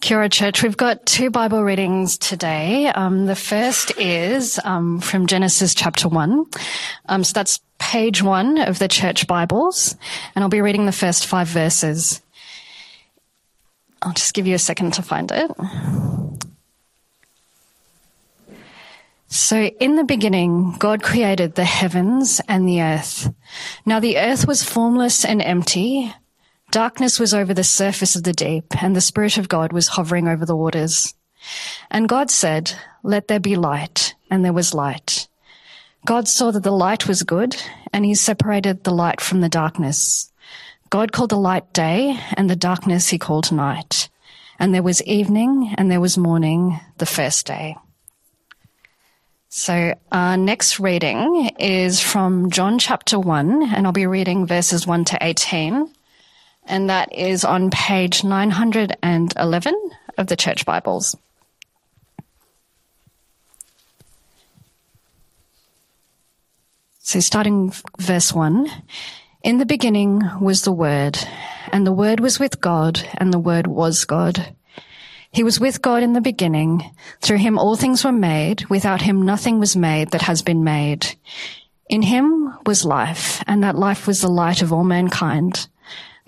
Kia Church. We've got two Bible readings today. Um, the first is um, from Genesis chapter 1. Um, so that's page one of the Church Bibles, and I'll be reading the first five verses. I'll just give you a second to find it. So, in the beginning, God created the heavens and the earth. Now, the earth was formless and empty Darkness was over the surface of the deep, and the Spirit of God was hovering over the waters. And God said, Let there be light, and there was light. God saw that the light was good, and he separated the light from the darkness. God called the light day, and the darkness he called night. And there was evening, and there was morning, the first day. So our next reading is from John chapter 1, and I'll be reading verses 1 to 18 and that is on page 911 of the Church Bibles. So, starting verse 1 In the beginning was the Word, and the Word was with God, and the Word was God. He was with God in the beginning. Through him all things were made. Without him nothing was made that has been made. In him was life, and that life was the light of all mankind.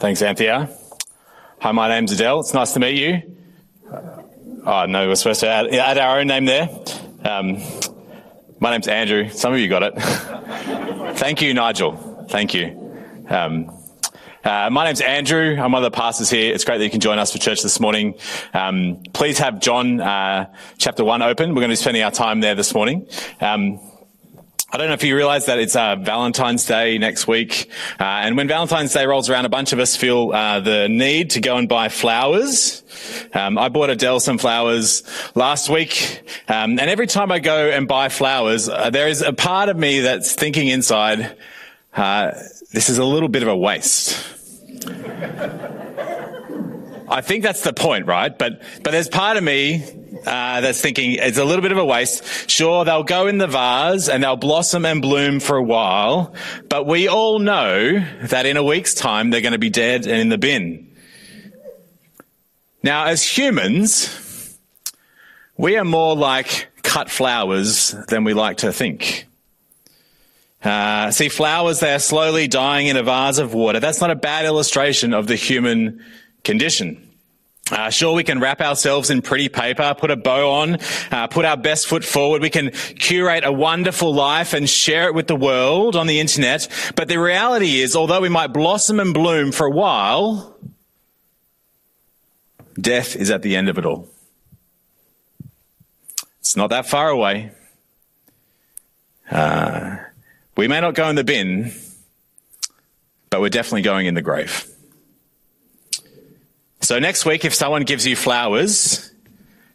Thanks, Anthea. Hi, my name's Adele. It's nice to meet you. Oh, no, we're supposed to add, add our own name there. Um, my name's Andrew. Some of you got it. Thank you, Nigel. Thank you. Um, uh, my name's Andrew. I'm one of the pastors here. It's great that you can join us for church this morning. Um, please have John uh, chapter 1 open. We're going to be spending our time there this morning. Um, I don't know if you realize that it's uh, Valentine's Day next week. Uh, and when Valentine's Day rolls around, a bunch of us feel uh, the need to go and buy flowers. Um, I bought Adele some flowers last week. Um, and every time I go and buy flowers, uh, there is a part of me that's thinking inside, uh, this is a little bit of a waste. I think that's the point, right? But, but there's part of me uh, that's thinking it's a little bit of a waste. Sure, they'll go in the vase and they'll blossom and bloom for a while, but we all know that in a week's time they're going to be dead and in the bin. Now, as humans, we are more like cut flowers than we like to think. Uh, see, flowers, they are slowly dying in a vase of water. That's not a bad illustration of the human condition. Uh, sure, we can wrap ourselves in pretty paper, put a bow on, uh, put our best foot forward. We can curate a wonderful life and share it with the world on the internet. But the reality is, although we might blossom and bloom for a while, death is at the end of it all. It's not that far away. Uh, we may not go in the bin, but we're definitely going in the grave. So next week, if someone gives you flowers,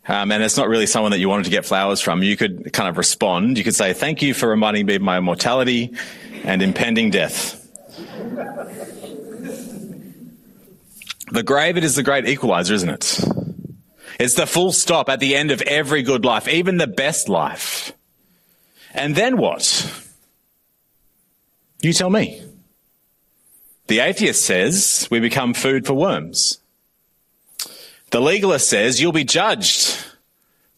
um, and it's not really someone that you wanted to get flowers from, you could kind of respond. You could say, Thank you for reminding me of my mortality and impending death. the grave, it is the great equalizer, isn't it? It's the full stop at the end of every good life, even the best life. And then what? You tell me. The atheist says we become food for worms. The legalist says you'll be judged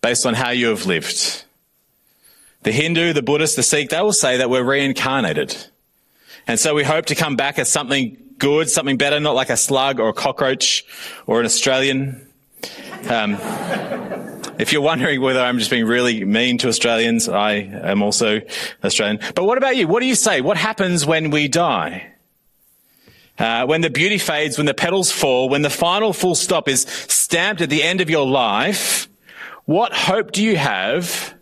based on how you have lived. The Hindu, the Buddhist, the Sikh, they will say that we're reincarnated. And so we hope to come back as something good, something better, not like a slug or a cockroach or an Australian. Um, if you're wondering whether I'm just being really mean to Australians, I am also Australian. But what about you? What do you say? What happens when we die? Uh, when the beauty fades, when the petals fall, when the final full stop is stamped at the end of your life, what hope do you have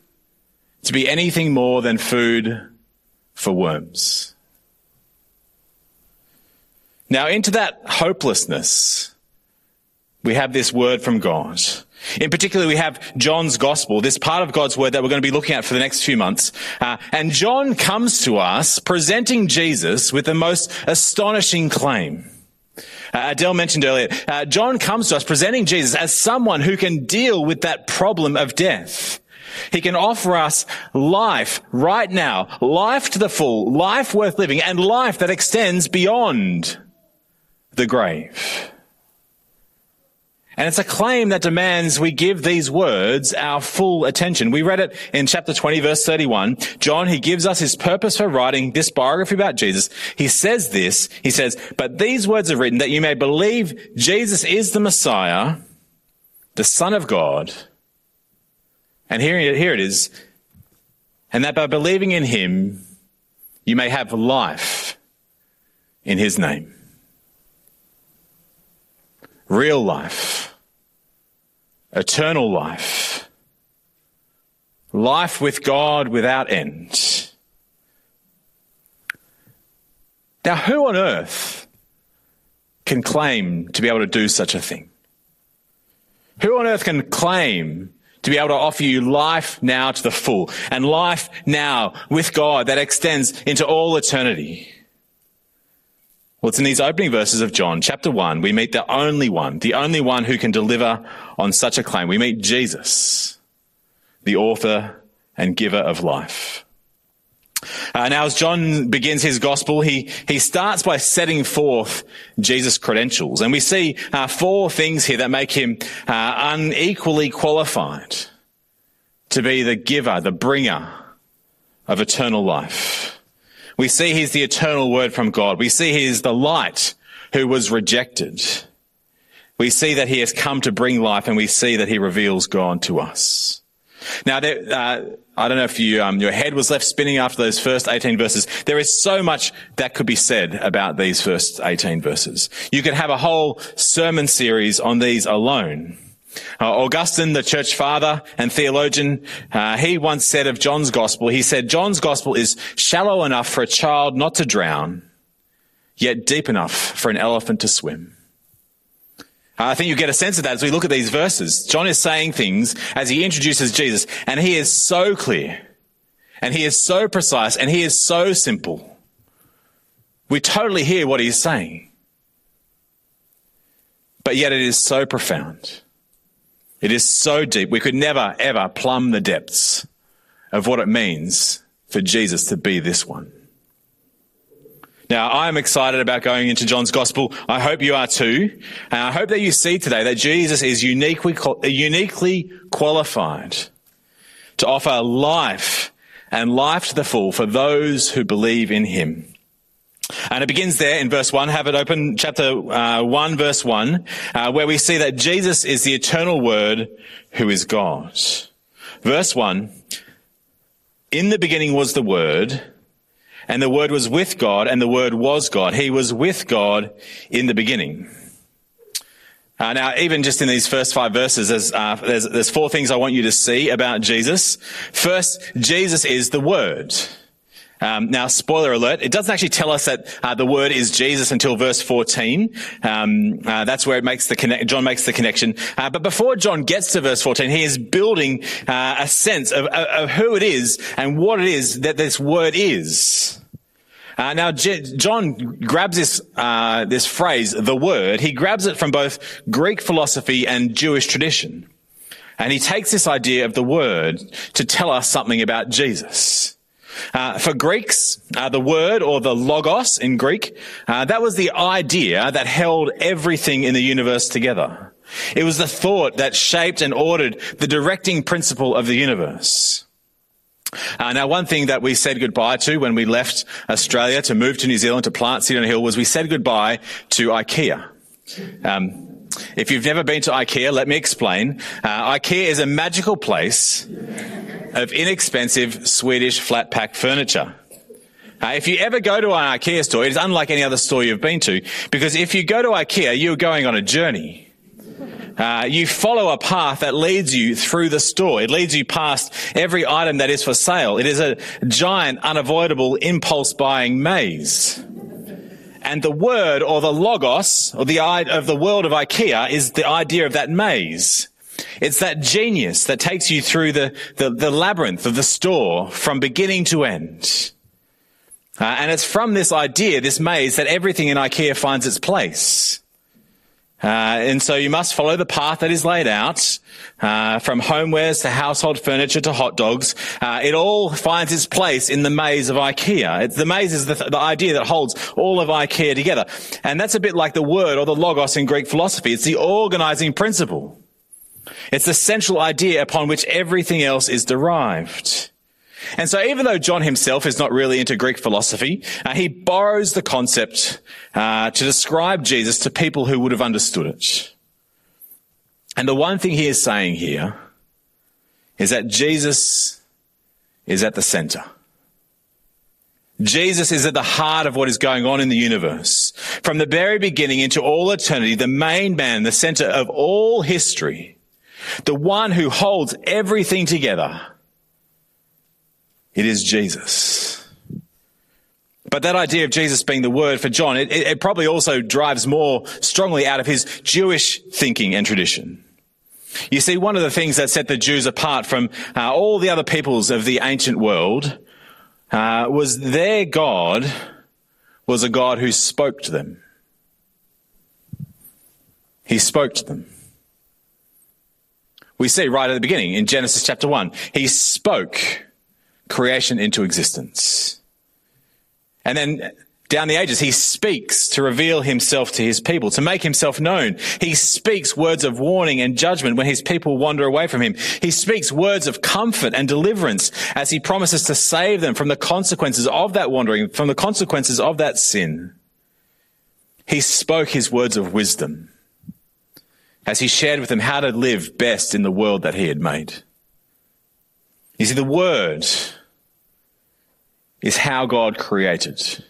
to be anything more than food for worms? Now, into that hopelessness, we have this word from God. In particular, we have John's gospel, this part of God's word that we're going to be looking at for the next few months. Uh, and John comes to us presenting Jesus with the most astonishing claim. Uh, Adele mentioned earlier, uh, John comes to us presenting Jesus as someone who can deal with that problem of death. He can offer us life right now, life to the full, life worth living, and life that extends beyond the grave. And it's a claim that demands we give these words our full attention. We read it in chapter 20 verse 31. John, he gives us his purpose for writing this biography about Jesus. He says this, he says, but these words are written that you may believe Jesus is the Messiah, the Son of God. And here, here it is. And that by believing in him, you may have life in his name real life, eternal life, life with God without end. Now, who on earth can claim to be able to do such a thing? Who on earth can claim to be able to offer you life now to the full and life now with God that extends into all eternity? Well, it's in these opening verses of John, chapter 1, we meet the only one, the only one who can deliver on such a claim. We meet Jesus, the author and giver of life. Uh, now, as John begins his gospel, he, he starts by setting forth Jesus' credentials. And we see uh, four things here that make him uh, unequally qualified to be the giver, the bringer of eternal life. We see he's the eternal word from God. We see he is the light who was rejected. We see that he has come to bring life and we see that he reveals God to us. Now, there, uh, I don't know if you, um, your head was left spinning after those first 18 verses. There is so much that could be said about these first 18 verses. You could have a whole sermon series on these alone. Uh, Augustine, the church father and theologian, uh, he once said of John's gospel, he said, John's gospel is shallow enough for a child not to drown, yet deep enough for an elephant to swim. Uh, I think you get a sense of that as we look at these verses. John is saying things as he introduces Jesus, and he is so clear, and he is so precise, and he is so simple. We totally hear what he's saying. But yet it is so profound. It is so deep. We could never, ever plumb the depths of what it means for Jesus to be this one. Now, I am excited about going into John's gospel. I hope you are too. And I hope that you see today that Jesus is uniquely, uniquely qualified to offer life and life to the full for those who believe in him. And it begins there in verse 1. Have it open, chapter uh, 1, verse 1, uh, where we see that Jesus is the eternal Word who is God. Verse 1 In the beginning was the Word, and the Word was with God, and the Word was God. He was with God in the beginning. Uh, now, even just in these first five verses, there's, uh, there's, there's four things I want you to see about Jesus. First, Jesus is the Word. Um, now, spoiler alert, it doesn't actually tell us that uh, the word is Jesus until verse 14. Um, uh, that's where it makes the connect- John makes the connection. Uh, but before John gets to verse 14, he is building uh, a sense of, of, who it is and what it is that this word is. Uh, now, J- John grabs this uh, this phrase, the word. He grabs it from both Greek philosophy and Jewish tradition, and he takes this idea of the word to tell us something about Jesus. Uh, for Greeks, uh, the word or the logos in Greek, uh, that was the idea that held everything in the universe together. It was the thought that shaped and ordered the directing principle of the universe. Uh, now, one thing that we said goodbye to when we left Australia to move to New Zealand to plant City on a Hill was we said goodbye to IKEA. Um, if you've never been to IKEA, let me explain. Uh, IKEA is a magical place of inexpensive Swedish flat pack furniture. Uh, if you ever go to an IKEA store, it is unlike any other store you've been to, because if you go to IKEA, you're going on a journey. Uh, you follow a path that leads you through the store. It leads you past every item that is for sale. It is a giant, unavoidable impulse buying maze. And the word or the logos or the idea of the world of IKEA is the idea of that maze. It's that genius that takes you through the, the, the labyrinth of the store from beginning to end. Uh, and it's from this idea, this maze, that everything in IKEA finds its place. Uh, and so you must follow the path that is laid out, uh, from homewares to household furniture to hot dogs. Uh, it all finds its place in the maze of IKEA. It's, the maze is the, the, idea that holds all of IKEA together. And that's a bit like the word or the logos in Greek philosophy. It's the organizing principle. It's the central idea upon which everything else is derived. And so even though John himself is not really into Greek philosophy, uh, he borrows the concept uh, to describe Jesus to people who would have understood it. And the one thing he is saying here is that Jesus is at the center. Jesus is at the heart of what is going on in the universe. From the very beginning into all eternity, the main man, the center of all history, the one who holds everything together it is Jesus. But that idea of Jesus being the word for John, it, it, probably also drives more strongly out of his Jewish thinking and tradition. You see, one of the things that set the Jews apart from uh, all the other peoples of the ancient world uh, was their God was a God who spoke to them. He spoke to them. We see right at the beginning in Genesis chapter 1, he spoke creation into existence. And then down the ages, he speaks to reveal himself to his people, to make himself known. He speaks words of warning and judgment when his people wander away from him. He speaks words of comfort and deliverance as he promises to save them from the consequences of that wandering, from the consequences of that sin. He spoke his words of wisdom as he shared with them how to live best in the world that he had made. You see, the word is how God created,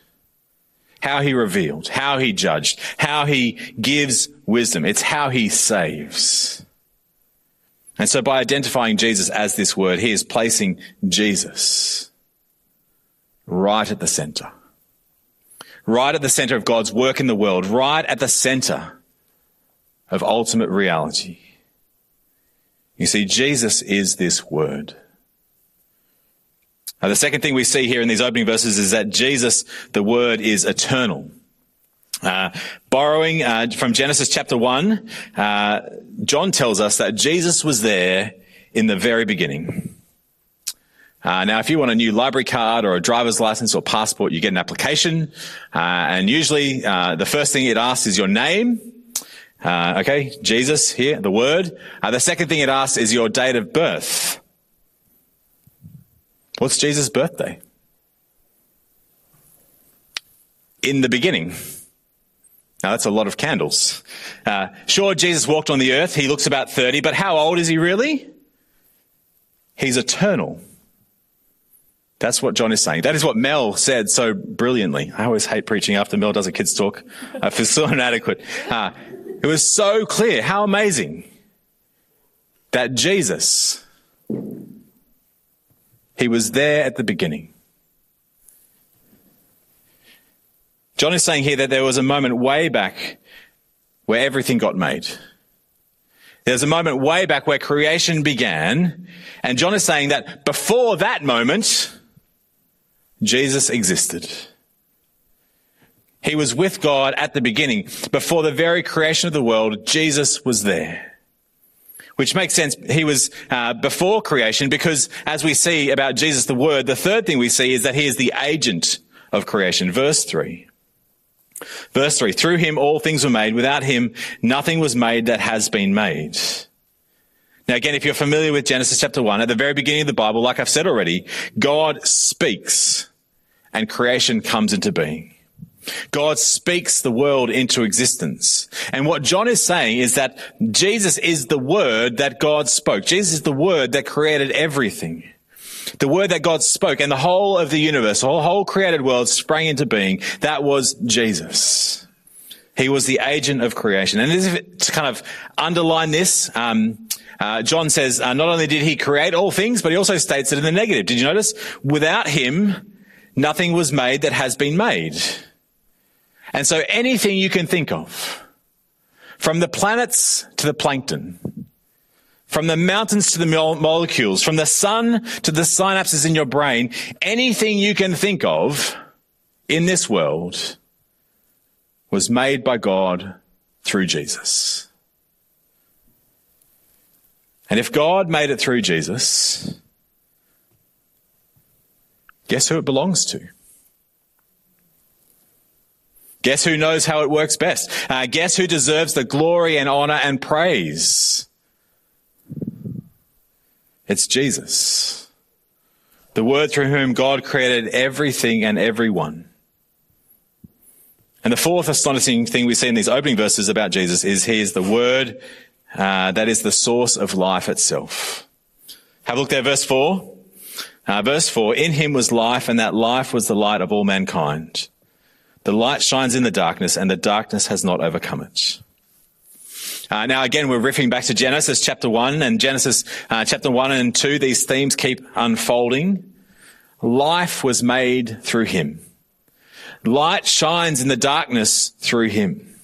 how he revealed, how he judged, how he gives wisdom. It's how he saves. And so by identifying Jesus as this word, he is placing Jesus right at the center. Right at the center of God's work in the world, right at the center of ultimate reality. You see, Jesus is this word. Now, the second thing we see here in these opening verses is that Jesus, the Word, is eternal. Uh, borrowing uh, from Genesis chapter 1, uh, John tells us that Jesus was there in the very beginning. Uh, now, if you want a new library card or a driver's license or passport, you get an application, uh, and usually uh, the first thing it asks is your name. okay, Jesus here, the Word. the second thing it asks is your date of birth. What's Jesus' birthday? In the beginning. Now that's a lot of candles. Uh, sure, Jesus walked on the earth. He looks about 30, but how old is he really? He's eternal. That's what John is saying. That is what Mel said so brilliantly. I always hate preaching after Mel does a kids talk. I feel so inadequate. Uh, it was so clear. How amazing that Jesus he was there at the beginning. John is saying here that there was a moment way back where everything got made. There's a moment way back where creation began, and John is saying that before that moment, Jesus existed. He was with God at the beginning. Before the very creation of the world, Jesus was there. Which makes sense. He was uh, before creation because as we see about Jesus the Word, the third thing we see is that he is the agent of creation. Verse 3. Verse 3 Through him all things were made. Without him nothing was made that has been made. Now, again, if you're familiar with Genesis chapter 1, at the very beginning of the Bible, like I've said already, God speaks and creation comes into being. God speaks the world into existence. And what John is saying is that Jesus is the word that God spoke. Jesus is the word that created everything. The word that God spoke and the whole of the universe, the whole, created world sprang into being. That was Jesus. He was the agent of creation. And to kind of underline this, um, uh, John says, uh, not only did he create all things, but he also states it in the negative. Did you notice? Without him, nothing was made that has been made. And so anything you can think of, from the planets to the plankton, from the mountains to the molecules, from the sun to the synapses in your brain, anything you can think of in this world was made by God through Jesus. And if God made it through Jesus, guess who it belongs to? Guess who knows how it works best? Uh, guess who deserves the glory and honor and praise? It's Jesus. The word through whom God created everything and everyone. And the fourth astonishing thing we see in these opening verses about Jesus is he is the word uh, that is the source of life itself. Have a look there, verse 4. Uh, verse 4 In him was life, and that life was the light of all mankind. The light shines in the darkness, and the darkness has not overcome it. Uh, now, again, we're riffing back to Genesis chapter 1 and Genesis uh, chapter 1 and 2. These themes keep unfolding. Life was made through him. Light shines in the darkness through him.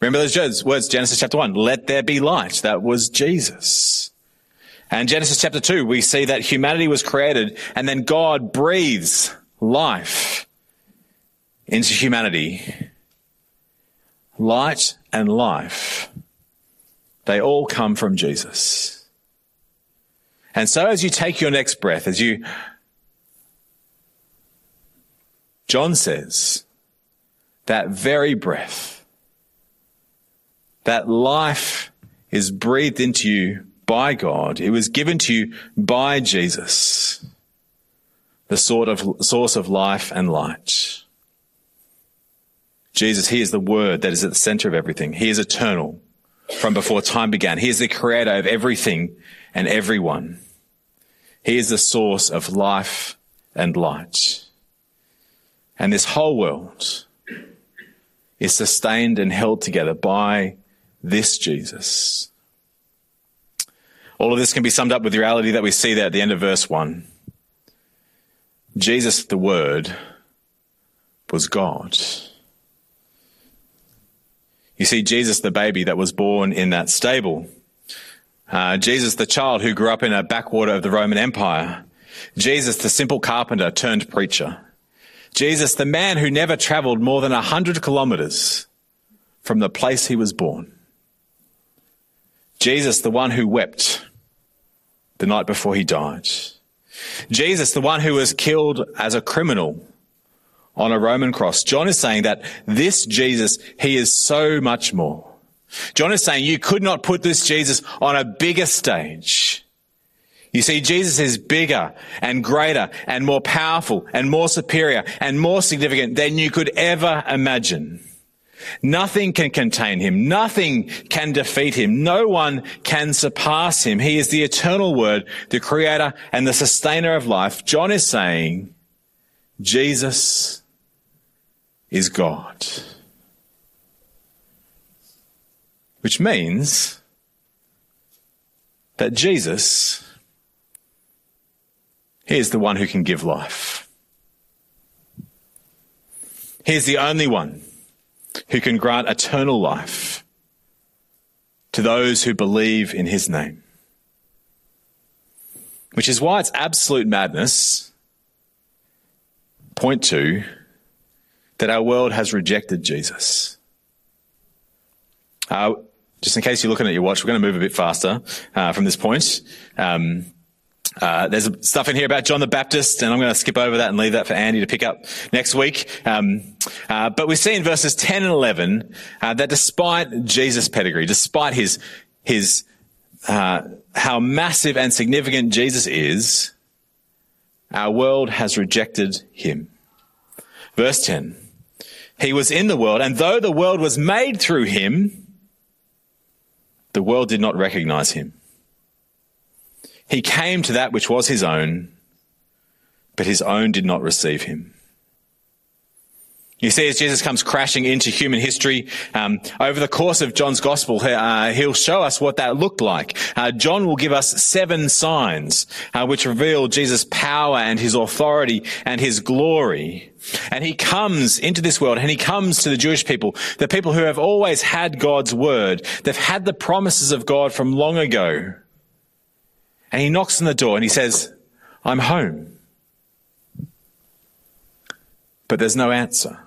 Remember those words, Genesis chapter 1. Let there be light. That was Jesus. And Genesis chapter 2, we see that humanity was created and then God breathes life into humanity. Light and life they all come from Jesus. And so as you take your next breath, as you, John says, that very breath, that life is breathed into you by God. It was given to you by Jesus, the sort of source of life and light. Jesus, He is the Word that is at the center of everything. He is eternal from before time began. He is the creator of everything and everyone. He is the source of life and light. And this whole world is sustained and held together by this Jesus. All of this can be summed up with the reality that we see there at the end of verse 1. Jesus, the Word, was God. You see Jesus, the baby that was born in that stable. Uh, Jesus, the child who grew up in a backwater of the Roman Empire. Jesus, the simple carpenter turned preacher. Jesus, the man who never traveled more than a hundred kilometers from the place he was born. Jesus, the one who wept the night before he died. Jesus, the one who was killed as a criminal on a Roman cross. John is saying that this Jesus, he is so much more. John is saying you could not put this Jesus on a bigger stage. You see, Jesus is bigger and greater and more powerful and more superior and more significant than you could ever imagine. Nothing can contain him. Nothing can defeat him. No one can surpass him. He is the eternal word, the creator and the sustainer of life. John is saying, Jesus is God. Which means that Jesus, He is the one who can give life. He is the only one who can grant eternal life to those who believe in his name. Which is why it's absolute madness. Point two, that our world has rejected Jesus. Uh, just in case you're looking at your watch, we're going to move a bit faster uh, from this point. Um, uh, there's stuff in here about John the Baptist, and I'm going to skip over that and leave that for Andy to pick up next week. Um, uh, but we see in verses 10 and 11 uh, that despite Jesus' pedigree, despite his his uh, how massive and significant Jesus is, our world has rejected him. Verse 10. He was in the world, and though the world was made through him, the world did not recognize him. He came to that which was his own, but his own did not receive him. You see, as Jesus comes crashing into human history, um, over the course of John's gospel, uh, he'll show us what that looked like. Uh, John will give us seven signs uh, which reveal Jesus' power and his authority and his glory. And he comes into this world and he comes to the Jewish people, the people who have always had God's word. They've had the promises of God from long ago. And he knocks on the door and he says, I'm home. But there's no answer.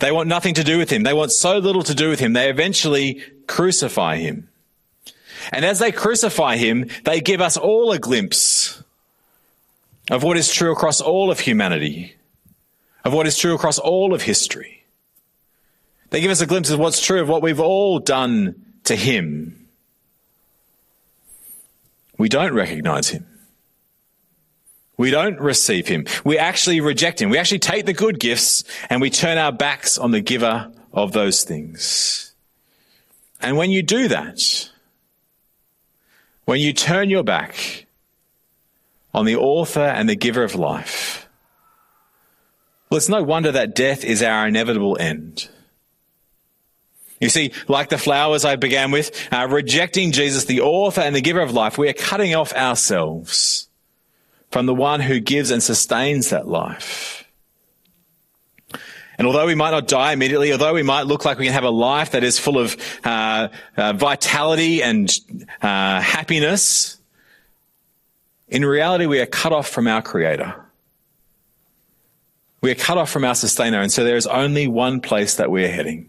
They want nothing to do with him. They want so little to do with him. They eventually crucify him. And as they crucify him, they give us all a glimpse of what is true across all of humanity, of what is true across all of history. They give us a glimpse of what's true of what we've all done to him. We don't recognize him. We don't receive him. We actually reject him. We actually take the good gifts and we turn our backs on the giver of those things. And when you do that, when you turn your back on the author and the giver of life, well, it's no wonder that death is our inevitable end. You see, like the flowers I began with, uh, rejecting Jesus, the author and the giver of life, we are cutting off ourselves from the one who gives and sustains that life. And although we might not die immediately, although we might look like we can have a life that is full of uh, uh, vitality and uh, happiness, in reality, we are cut off from our Creator. We are cut off from our Sustainer, and so there is only one place that we are heading.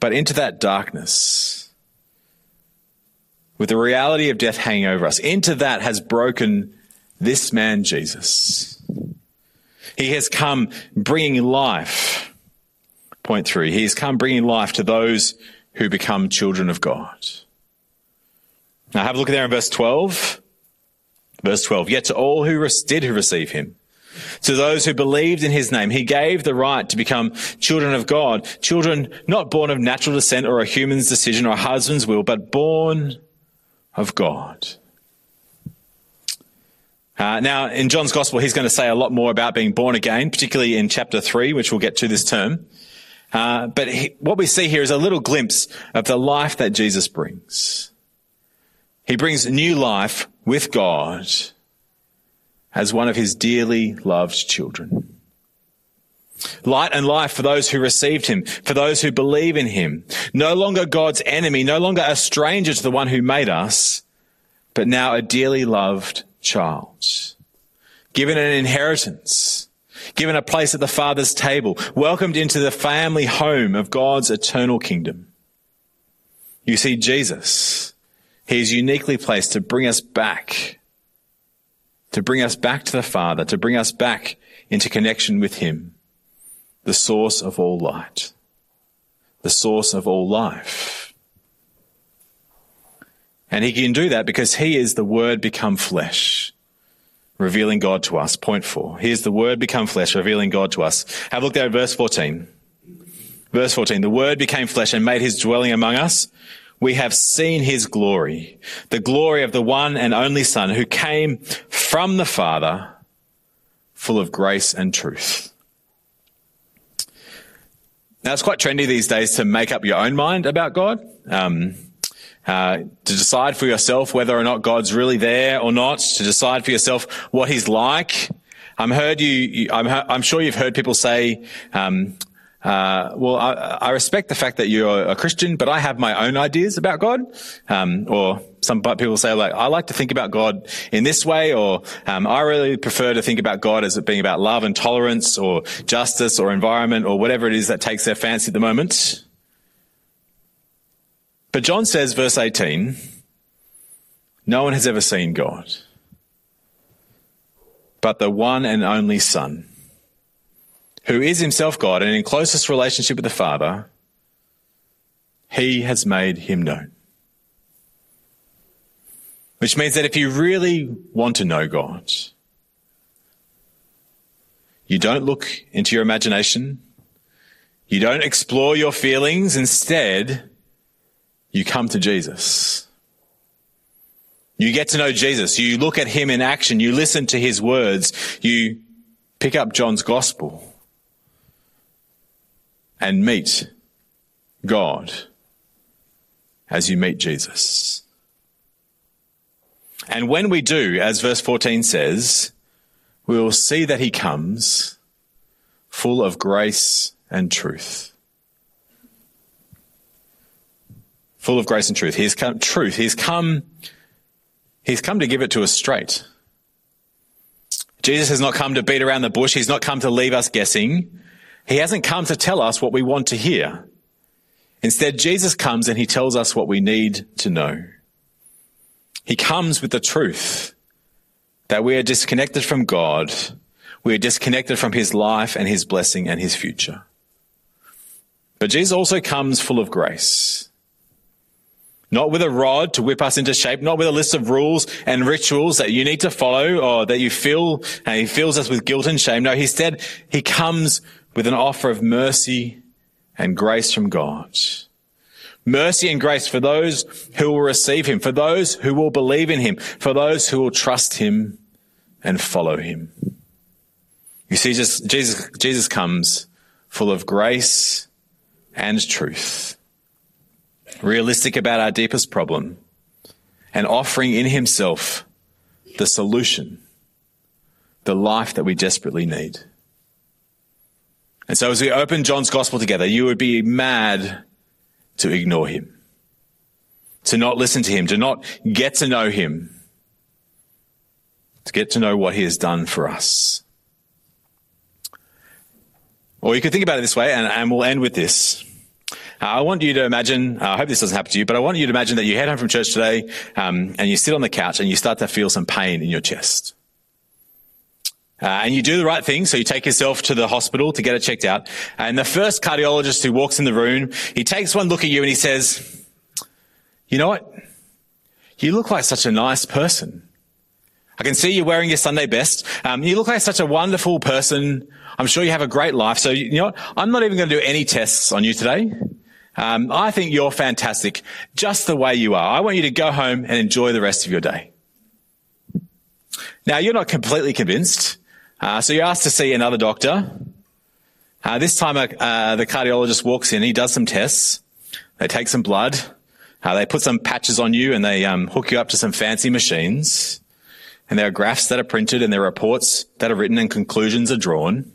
But into that darkness, with the reality of death hanging over us. Into that has broken this man, Jesus. He has come bringing life. Point three. He has come bringing life to those who become children of God. Now have a look there in verse 12. Verse 12. Yet to all who did who receive him, to those who believed in his name, he gave the right to become children of God, children not born of natural descent or a human's decision or a husband's will, but born of God. Uh, now, in John's Gospel, he's going to say a lot more about being born again, particularly in chapter 3, which we'll get to this term. Uh, but he, what we see here is a little glimpse of the life that Jesus brings. He brings new life with God as one of his dearly loved children. Light and life for those who received him, for those who believe in him. No longer God's enemy, no longer a stranger to the one who made us, but now a dearly loved child. Given an inheritance, given a place at the Father's table, welcomed into the family home of God's eternal kingdom. You see, Jesus, he is uniquely placed to bring us back, to bring us back to the Father, to bring us back into connection with him the source of all light, the source of all life. And he can do that because he is the word become flesh, revealing God to us. Point four. He is the word become flesh, revealing God to us. Have a look there at verse 14. Verse 14. The word became flesh and made his dwelling among us. We have seen his glory, the glory of the one and only son who came from the father full of grace and truth. Now, it's quite trendy these days to make up your own mind about God, um, uh, to decide for yourself whether or not God's really there or not, to decide for yourself what He's like. I'm heard you. you I'm, I'm, sure you've heard people say, um, uh, "Well, I, I, respect the fact that you're a Christian, but I have my own ideas about God." Um, or some people say, "Like I like to think about God in this way," or um, "I really prefer to think about God as it being about love and tolerance, or justice, or environment, or whatever it is that takes their fancy at the moment." But John says, verse 18, "No one has ever seen God." but the one and only Son, who is himself God and in closest relationship with the Father, he has made him known. Which means that if you really want to know God, you don't look into your imagination. You don't explore your feelings. Instead, you come to Jesus. You get to know Jesus. You look at him in action. You listen to his words. You pick up John's gospel and meet God as you meet Jesus. And when we do, as verse 14 says, we will see that he comes full of grace and truth. Full of grace and truth. He's come, truth. He's come He's come to give it to us straight. Jesus has not come to beat around the bush. He's not come to leave us guessing. He hasn't come to tell us what we want to hear. Instead, Jesus comes and he tells us what we need to know. He comes with the truth that we are disconnected from God. We are disconnected from his life and his blessing and his future. But Jesus also comes full of grace. Not with a rod to whip us into shape, not with a list of rules and rituals that you need to follow or that you feel, and he fills us with guilt and shame. No, instead, he comes with an offer of mercy and grace from God. Mercy and grace for those who will receive him, for those who will believe in him, for those who will trust him and follow him. You see, just, Jesus, Jesus comes full of grace and truth realistic about our deepest problem, and offering in himself the solution, the life that we desperately need. And so as we open John's gospel together, you would be mad to ignore him, to not listen to him, to not get to know him, to get to know what he has done for us. Or you could think about it this way, and, and we'll end with this. Uh, I want you to imagine, uh, I hope this doesn't happen to you, but I want you to imagine that you head home from church today um, and you sit on the couch and you start to feel some pain in your chest. Uh, and you do the right thing, so you take yourself to the hospital to get it checked out. And the first cardiologist who walks in the room, he takes one look at you and he says, you know what? You look like such a nice person. I can see you're wearing your Sunday best. Um, you look like such a wonderful person. I'm sure you have a great life. So, you know what? I'm not even going to do any tests on you today. Um, I think you're fantastic just the way you are. I want you to go home and enjoy the rest of your day. Now, you're not completely convinced, uh, so you ask to see another doctor. Uh, this time, uh, the cardiologist walks in, he does some tests. They take some blood, uh, they put some patches on you, and they um, hook you up to some fancy machines. And there are graphs that are printed, and there are reports that are written, and conclusions are drawn.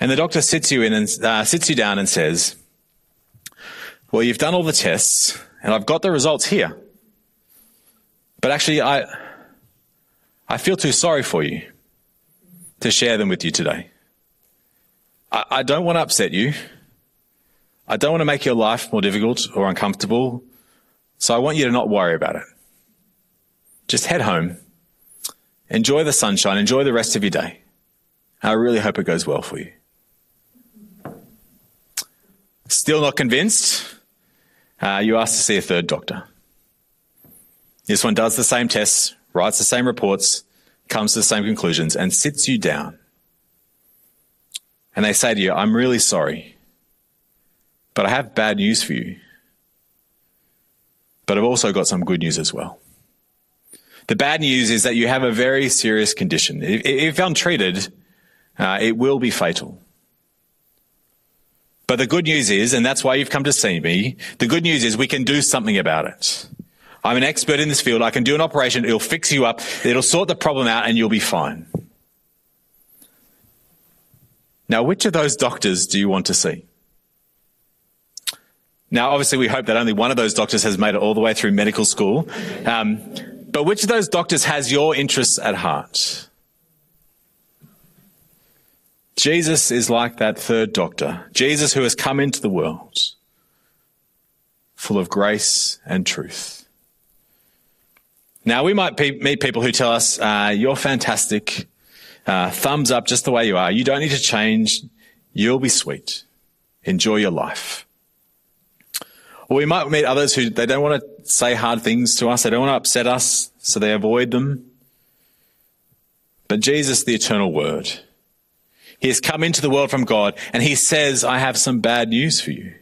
And the doctor sits you in and uh, sits you down and says, well, you've done all the tests and I've got the results here. But actually, I, I feel too sorry for you to share them with you today. I, I don't want to upset you. I don't want to make your life more difficult or uncomfortable. So I want you to not worry about it. Just head home. Enjoy the sunshine. Enjoy the rest of your day. I really hope it goes well for you. Still not convinced? uh, you ask to see a third doctor. This one does the same tests, writes the same reports, comes to the same conclusions, and sits you down. And they say to you, I'm really sorry, but I have bad news for you. But I've also got some good news as well. The bad news is that you have a very serious condition. If, untreated, uh, it will be fatal. But the good news is, and that's why you've come to see me, the good news is we can do something about it. I'm an expert in this field. I can do an operation. It'll fix you up. It'll sort the problem out and you'll be fine. Now, which of those doctors do you want to see? Now, obviously, we hope that only one of those doctors has made it all the way through medical school. Um, but which of those doctors has your interests at heart? Jesus is like that third doctor. Jesus who has come into the world full of grace and truth. Now, we might pe- meet people who tell us, uh, you're fantastic. Uh, thumbs up just the way you are. You don't need to change. You'll be sweet. Enjoy your life. Or we might meet others who they don't want to say hard things to us. They don't want to upset us, so they avoid them. But Jesus, the eternal word, he has come into the world from God and he says, I have some bad news for you.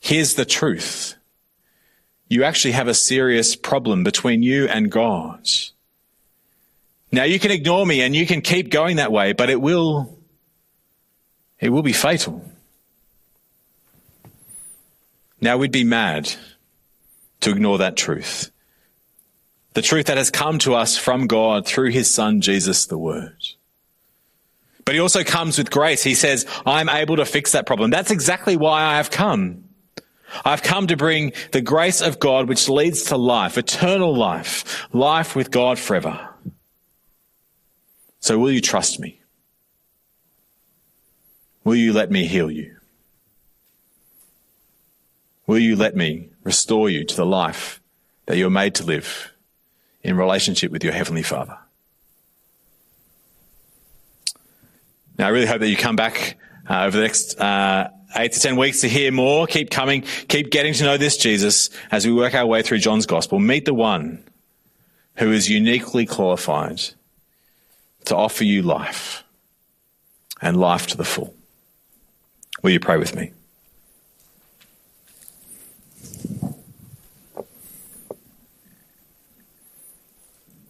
Here's the truth. You actually have a serious problem between you and God. Now you can ignore me and you can keep going that way, but it will, it will be fatal. Now we'd be mad to ignore that truth. The truth that has come to us from God through his son, Jesus the Word. But he also comes with grace. He says, I'm able to fix that problem. That's exactly why I have come. I've come to bring the grace of God which leads to life, eternal life, life with God forever. So will you trust me? Will you let me heal you? Will you let me restore you to the life that you're made to live in relationship with your Heavenly Father? Now, I really hope that you come back uh, over the next uh, eight to ten weeks to hear more. Keep coming, keep getting to know this Jesus as we work our way through John's Gospel. Meet the one who is uniquely qualified to offer you life and life to the full. Will you pray with me?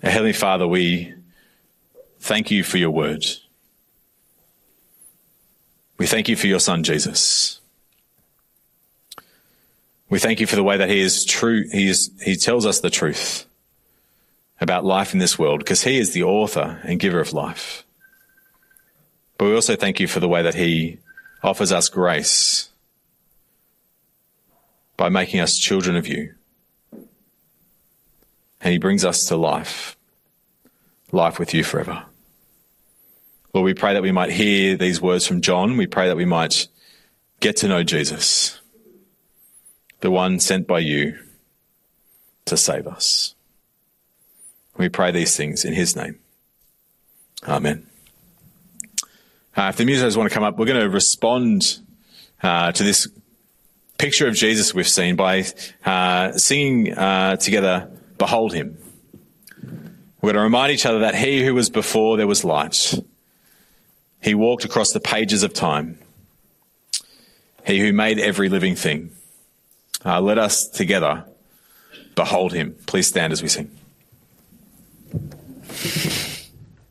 Heavenly Father, we thank you for your word. We thank you for your son, Jesus. We thank you for the way that he is true. He is, he tells us the truth about life in this world because he is the author and giver of life. But we also thank you for the way that he offers us grace by making us children of you. And he brings us to life, life with you forever. Lord, we pray that we might hear these words from John. We pray that we might get to know Jesus, the one sent by you to save us. We pray these things in his name. Amen. Uh, if the musicians want to come up, we're going to respond uh, to this picture of Jesus we've seen by uh, singing uh, together, Behold Him. We're going to remind each other that He who was before there was light he walked across the pages of time, he who made every living thing. Uh, let us together behold him. Please stand as we sing.